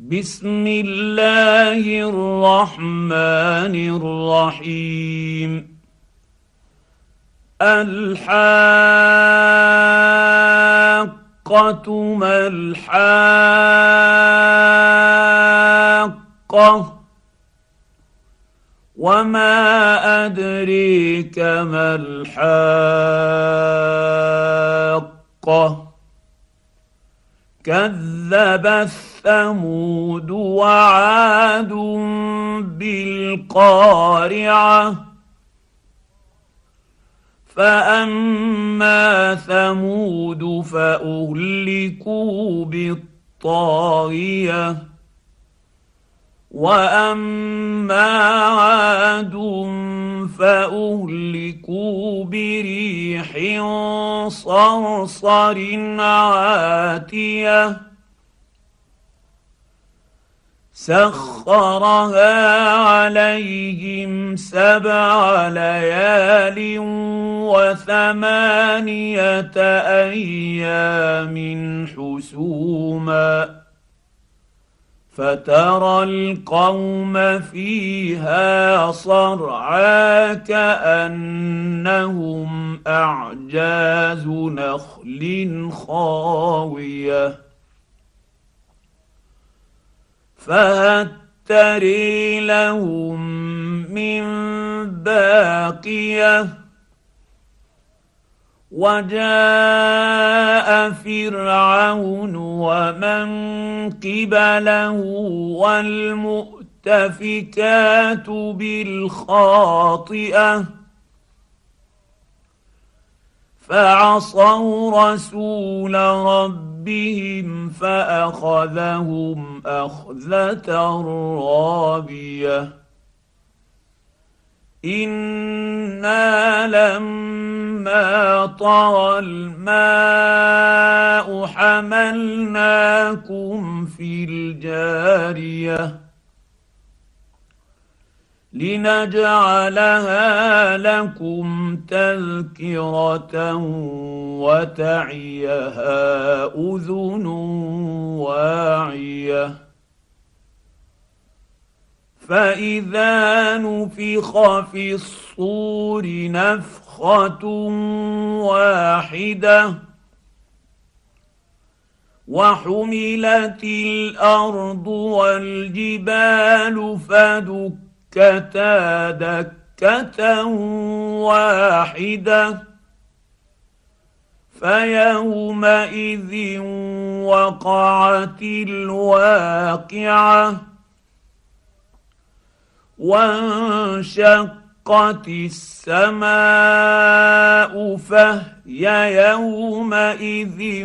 بسم الله الرحمن الرحيم. الحاقة ما الحاقة وما أدريك ما الحاقة. كذب الثمود وعاد بالقارعة. فأما ثمود فأهلكوا بالطاغية. وأما عاد فأهلكوا بريح صرصر عاتية. سخرها عليهم سبع ليال وثمانية أيام حسوما. فترى القوم فيها صرعى كأنهم أعجاز نخل خاوية. فهل تري لهم من باقية. وجاء فرعون ومن قبله والمؤتفكات بالخاطئة فعصوا رسول ربهم فأخذهم أخذة رابية أنا لما طغى الماء حملناكم في الجاريه لنجعلها لكم تذكره وتعيها اذن واعيه فاذا نفخ في الصور نفخه واحدة وحملت الأرض والجبال فدك دكتا دكه واحدة فيومئذ وقعت الواقعه وانشقت السماء فهي يومئذ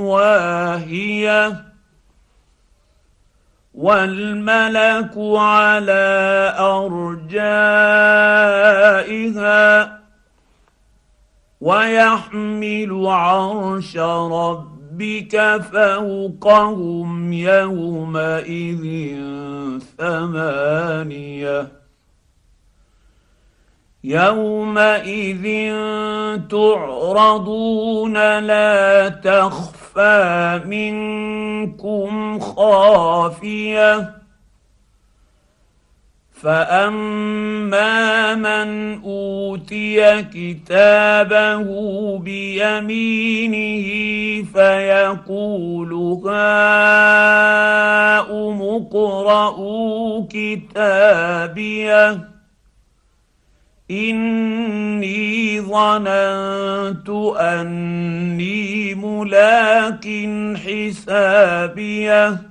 واهية. والملك على أرجائها ويحمل عرش ربك فوقهم يومئذ ثمانية. يومئذ تعرضون لا تخفى منكم خافية. فاما من اوتي كتابه بيمينه فيقول هاؤم اقرءوا كتابيه اني ظننت اني ملاك حسابيه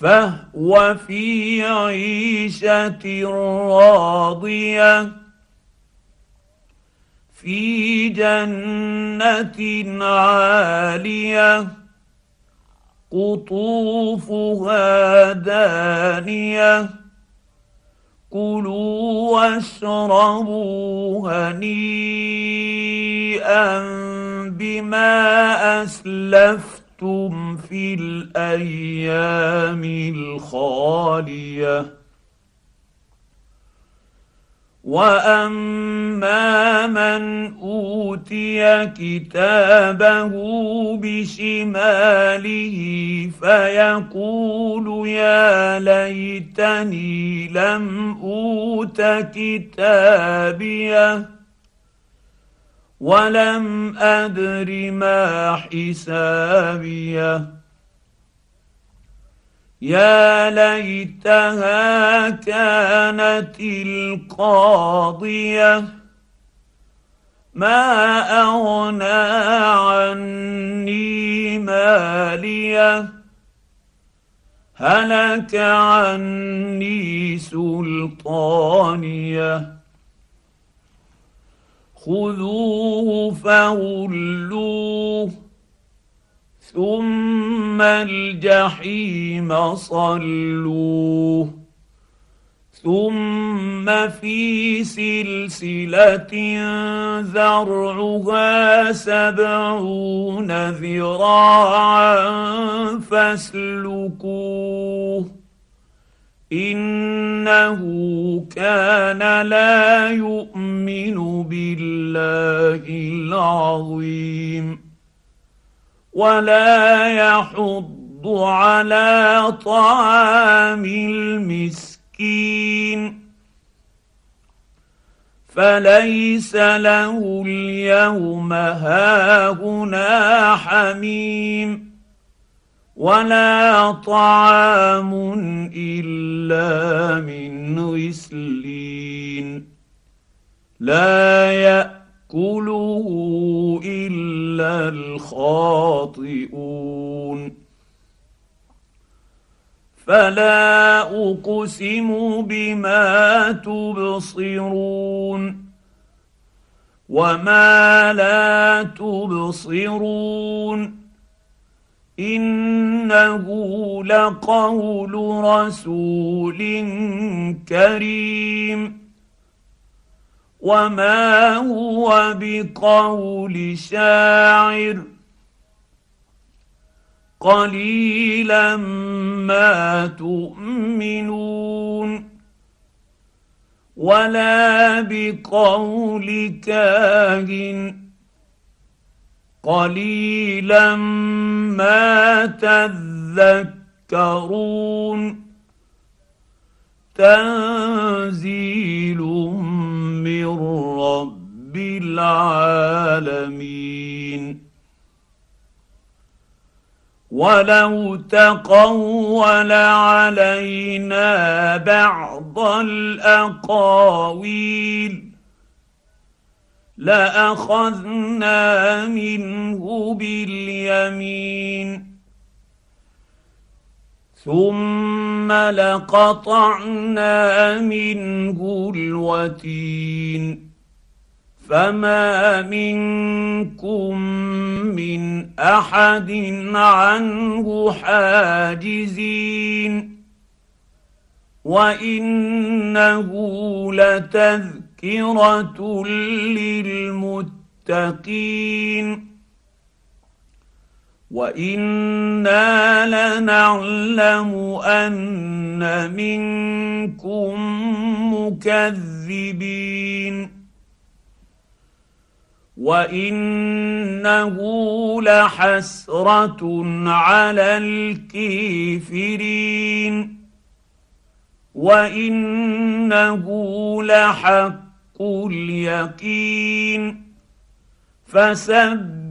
فهو في عيشة راضية في جنة عالية قطوفها دانية كلوا واشربوا هنيئا بما أسلفتم في الأيام الخالية. وأما من أوتي كتابه بشماله فيقول يا ليتني لم أوت كتابيه ولم أدر ما حسابيه. يا ليتها كانت القاضية. ما أغنى عني مالية. هلك عني سلطانية. خذوه فغلوه. ثم الجحيم صلوه ثم في سلسلة ذرعها سبعون ذراعا فاسلكوه إنه كان لا يؤمن بالله العظيم ولا يحض على طعام المسكين. فليس له اليوم هاهنا حميم ولا طعام إلا من غسلين. لا ياكله الا الخاطئون فلا اقسم بما تبصرون وما لا تبصرون انه لقول رسول كريم وما هو بقول شاعر قليلا ما تؤمنون ولا بقول كاهن قليلا ما تذكرون تنزيل من رب العالمين. ولو تقول علينا بعض الاقاويل لاخذنا منه باليمين. ثم لقطعنا منه الوتين فما منكم من احد عنه حاجزين وانه لتذكر تذكره للمتقين وأنا لنعلم ان منكم مكذبين وانه لحسره على الكافرين وانه لحق اليقين